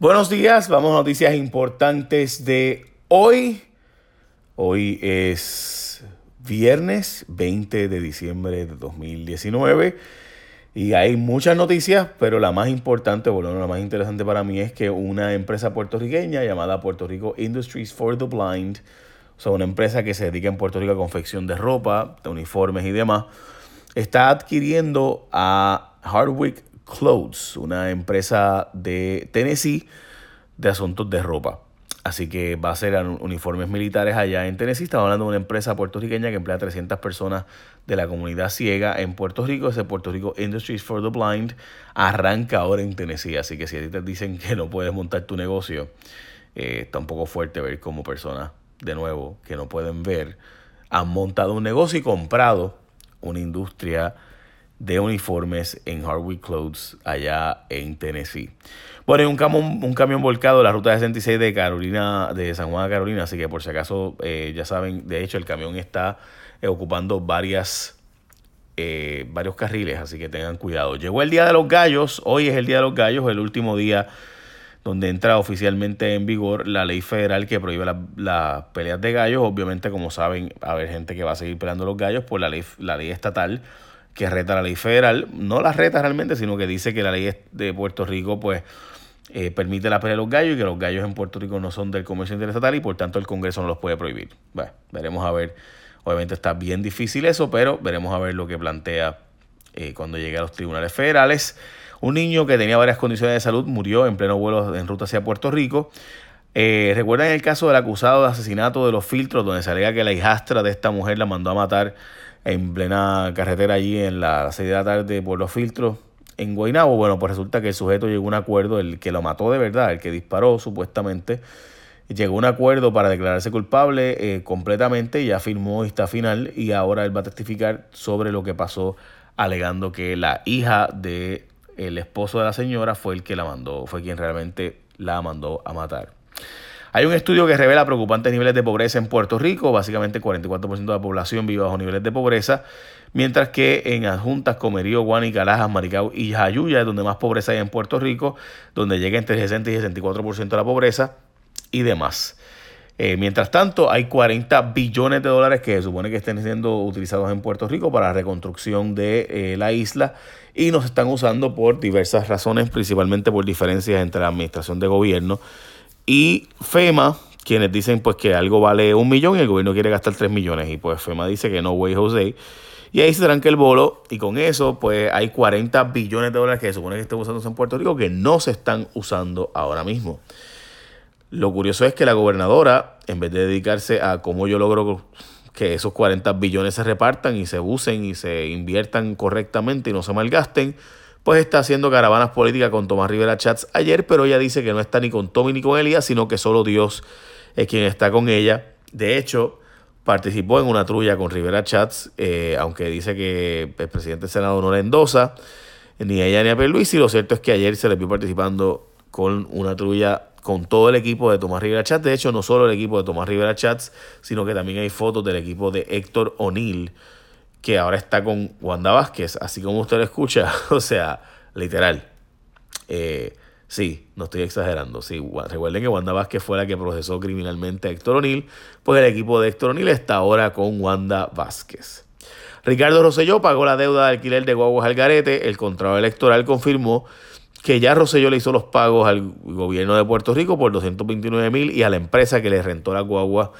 Buenos días, vamos a noticias importantes de hoy. Hoy es viernes 20 de diciembre de 2019 y hay muchas noticias, pero la más importante, bueno, la más interesante para mí es que una empresa puertorriqueña llamada Puerto Rico Industries for the Blind, o sea, una empresa que se dedica en Puerto Rico a confección de ropa, de uniformes y demás, está adquiriendo a Hardwick Clothes, una empresa de Tennessee de asuntos de ropa. Así que va a ser uniformes militares allá en Tennessee. Estamos hablando de una empresa puertorriqueña que emplea a 300 personas de la comunidad ciega en Puerto Rico. Ese Puerto Rico Industries for the Blind arranca ahora en Tennessee. Así que si a ti te dicen que no puedes montar tu negocio, eh, está un poco fuerte ver cómo personas, de nuevo, que no pueden ver, han montado un negocio y comprado una industria de uniformes en Hardwick Clothes allá en Tennessee. Bueno, un camión, un camión volcado la ruta 66 de Carolina, de San Juan a Carolina, así que por si acaso eh, ya saben, de hecho el camión está eh, ocupando varias, eh, varios carriles, así que tengan cuidado. Llegó el Día de los Gallos, hoy es el Día de los Gallos, el último día donde entra oficialmente en vigor la ley federal que prohíbe las peleas de gallos. Obviamente, como saben, va a haber gente que va a seguir peleando los gallos por la ley, la ley estatal que reta la ley federal. No la reta realmente, sino que dice que la ley de Puerto Rico, pues, eh, permite la pelea de los gallos y que los gallos en Puerto Rico no son del comercio interestatal y por tanto el Congreso no los puede prohibir. Bueno, veremos a ver. Obviamente está bien difícil eso, pero veremos a ver lo que plantea eh, cuando llegue a los tribunales federales. Un niño que tenía varias condiciones de salud murió en pleno vuelo en ruta hacia Puerto Rico. Eh, ¿Recuerdan el caso del acusado de asesinato de los filtros, donde se alega que la hijastra de esta mujer la mandó a matar en plena carretera allí en la 6 de la tarde por los filtros en Guaynabo. Bueno, pues resulta que el sujeto llegó a un acuerdo, el que lo mató de verdad, el que disparó supuestamente, llegó a un acuerdo para declararse culpable eh, completamente, ya firmó esta final y ahora él va a testificar sobre lo que pasó, alegando que la hija de el esposo de la señora fue el que la mandó, fue quien realmente la mandó a matar. Hay un estudio que revela preocupantes niveles de pobreza en Puerto Rico, básicamente el 44% de la población vive bajo niveles de pobreza, mientras que en adjuntas como Río, Guanica, Calajas, Maricao y Jayuya es donde más pobreza hay en Puerto Rico, donde llega entre 60 y 64% de la pobreza y demás. Eh, mientras tanto, hay 40 billones de dólares que se supone que estén siendo utilizados en Puerto Rico para la reconstrucción de eh, la isla y no se están usando por diversas razones, principalmente por diferencias entre la administración de gobierno y FEMA, quienes dicen pues que algo vale un millón y el gobierno quiere gastar tres millones. Y pues FEMA dice que no way Jose. Y ahí se tranca el bolo y con eso pues hay 40 billones de dólares que se supone que estén usando en Puerto Rico que no se están usando ahora mismo. Lo curioso es que la gobernadora, en vez de dedicarse a cómo yo logro que esos 40 billones se repartan y se usen y se inviertan correctamente y no se malgasten, pues está haciendo caravanas políticas con Tomás Rivera Chats ayer, pero ella dice que no está ni con Tommy ni con Elías, sino que solo Dios es quien está con ella. De hecho, participó en una trulla con Rivera Chats, eh, aunque dice que el presidente del Senado no la endosa, ni ella ni a Luis, y lo cierto es que ayer se le vio participando con una trulla con todo el equipo de Tomás Rivera Chats. De hecho, no solo el equipo de Tomás Rivera Chats, sino que también hay fotos del equipo de Héctor O'Neill, que ahora está con Wanda Vázquez, así como usted lo escucha, o sea, literal. Eh, sí, no estoy exagerando. Sí, recuerden que Wanda Vázquez fue la que procesó criminalmente a Héctor O'Neill, pues el equipo de Héctor O'Neill está ahora con Wanda Vázquez. Ricardo Rosselló pagó la deuda de alquiler de guaguas al garete. El contrato electoral confirmó que ya Rosselló le hizo los pagos al gobierno de Puerto Rico por 229 mil y a la empresa que le rentó la guagua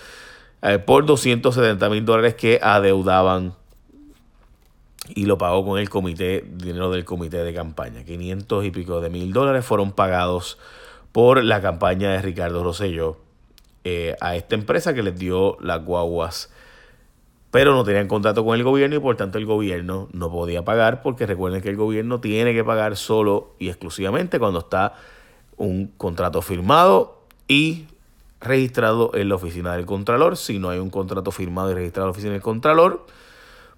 eh, por 270 mil dólares que adeudaban y lo pagó con el comité, dinero del comité de campaña. 500 y pico de mil dólares fueron pagados por la campaña de Ricardo Rosselló eh, a esta empresa que les dio las guaguas, pero no tenían contrato con el gobierno y por tanto el gobierno no podía pagar porque recuerden que el gobierno tiene que pagar solo y exclusivamente cuando está un contrato firmado y registrado en la oficina del Contralor. Si no hay un contrato firmado y registrado en la oficina del Contralor,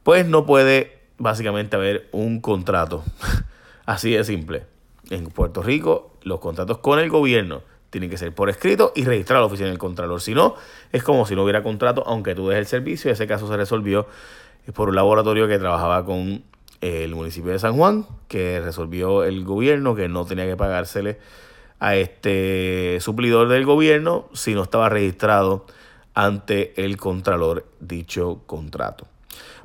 pues no puede básicamente haber un contrato. Así de simple. En Puerto Rico, los contratos con el gobierno tienen que ser por escrito y registrar a la oficina del Contralor. Si no, es como si no hubiera contrato, aunque tú des el servicio. Ese caso se resolvió por un laboratorio que trabajaba con el municipio de San Juan, que resolvió el gobierno que no tenía que pagársele a este suplidor del gobierno si no estaba registrado ante el contralor dicho contrato.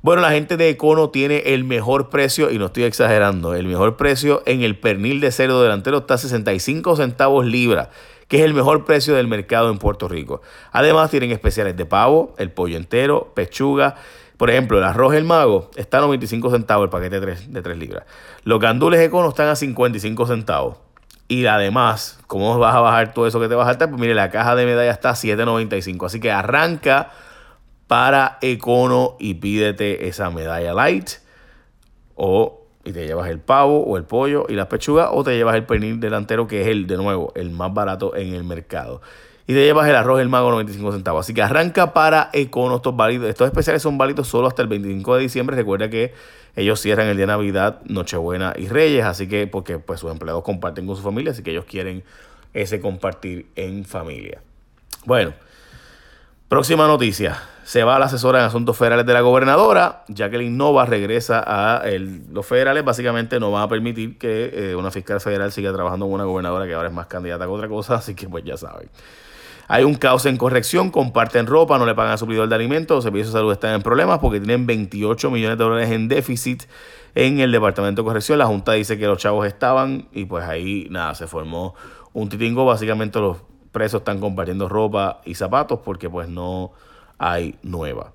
Bueno, la gente de Econo tiene el mejor precio, y no estoy exagerando, el mejor precio en el pernil de cerdo delantero está a 65 centavos libra, que es el mejor precio del mercado en Puerto Rico. Además, tienen especiales de pavo, el pollo entero, pechuga. Por ejemplo, el arroz El Mago está a 95 centavos el paquete de 3, de 3 libras. Los gandules Econo están a 55 centavos. Y además, ¿cómo vas a bajar todo eso que te va a saltar? Pues mire, la caja de medalla está a 7.95. Así que arranca para Econo y pídete esa medalla light. O y te llevas el pavo o el pollo y las pechugas o te llevas el pernil delantero que es el de nuevo el más barato en el mercado. Y te llevas el arroz el mago 95 centavos. Así que arranca para Econo estos válidos estos especiales son válidos solo hasta el 25 de diciembre. Recuerda que ellos cierran el día de Navidad Nochebuena y Reyes así que porque pues sus empleados comparten con su familia así que ellos quieren ese compartir en familia. Bueno próxima noticia se va la asesora en asuntos federales de la gobernadora. Jacqueline Nova regresa a los federales. Básicamente no va a permitir que eh, una fiscal federal siga trabajando con una gobernadora que ahora es más candidata que otra cosa. Así que pues ya saben. Hay un caos en corrección, comparten ropa, no le pagan a suplidor de alimentos, los servicios de salud están en problemas porque tienen 28 millones de dólares en déficit en el Departamento de Corrección. La Junta dice que los chavos estaban y pues ahí nada, se formó un titingo. Básicamente los presos están compartiendo ropa y zapatos porque pues no hay nueva.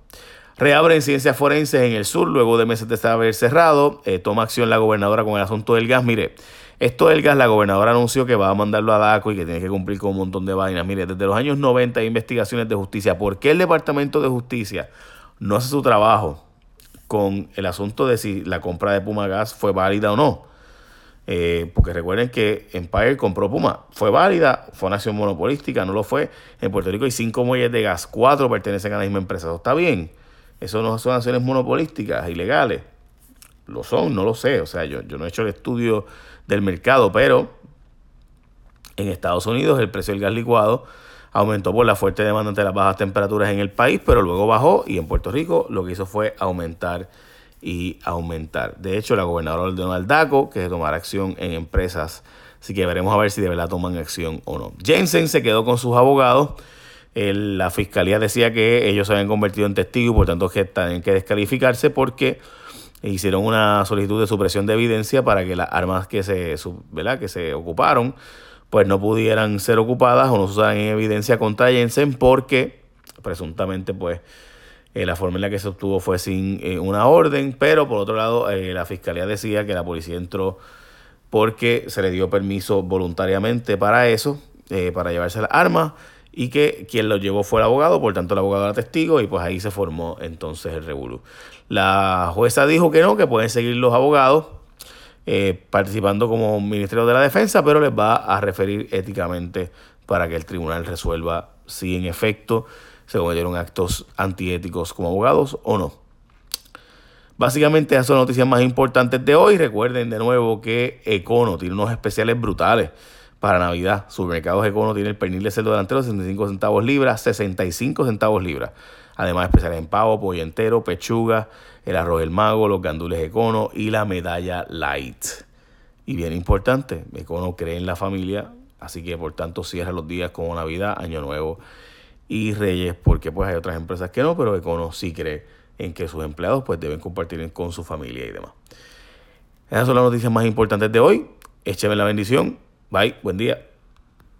Reabren ciencias forenses en el sur luego de meses de haber cerrado. Eh, toma acción la gobernadora con el asunto del gas. Mire, esto del gas, la gobernadora anunció que va a mandarlo a DACO y que tiene que cumplir con un montón de vainas. Mire, desde los años 90 hay investigaciones de justicia. ¿Por qué el Departamento de Justicia no hace su trabajo con el asunto de si la compra de Puma Gas fue válida o no? Eh, porque recuerden que Empire compró Puma. Fue válida, fue una acción monopolística, no lo fue. En Puerto Rico hay cinco muelles de gas, cuatro pertenecen a la misma empresa. Eso está bien. Eso no son acciones monopolísticas, ilegales. Lo son, no lo sé. O sea, yo, yo no he hecho el estudio del mercado, pero en Estados Unidos el precio del gas licuado aumentó por la fuerte demanda ante las bajas temperaturas en el país, pero luego bajó y en Puerto Rico lo que hizo fue aumentar y aumentar. De hecho, la gobernadora ordenó al DACO que se tomara acción en empresas, así que veremos a ver si de verdad toman acción o no. Jensen se quedó con sus abogados. la fiscalía decía que ellos se habían convertido en testigos, por tanto que tienen que descalificarse porque hicieron una solicitud de supresión de evidencia para que las armas que se, ¿verdad? que se ocuparon pues no pudieran ser ocupadas o no se usaran en evidencia contra Jensen porque presuntamente pues eh, la forma en la que se obtuvo fue sin eh, una orden, pero por otro lado eh, la fiscalía decía que la policía entró porque se le dio permiso voluntariamente para eso, para llevarse las armas, y que quien lo llevó fue el abogado, por tanto el abogado era testigo, y pues ahí se formó entonces el revolú. La jueza dijo que no, que pueden seguir los abogados participando como Ministerio de la Defensa, pero les va a referir éticamente para que el tribunal resuelva si en efecto se cometieron actos antiéticos como abogados o no. Básicamente esas son las noticias más importantes de hoy. Recuerden de nuevo que Econo tiene unos especiales brutales para Navidad. Supermercados Econo tiene el pernil de cerdo delantero 65 centavos libras, 65 centavos libras. Además especiales en pavo, pollo entero, pechuga, el arroz del mago, los gandules Econo y la medalla light. Y bien importante, Econo cree en la familia, así que por tanto cierra los días como Navidad, Año Nuevo y Reyes, porque pues hay otras empresas que no, pero Econo sí cree en que sus empleados pues deben compartir con su familia y demás. Esas son las noticias más importantes de hoy. Écheme la bendición. Bye, buen día.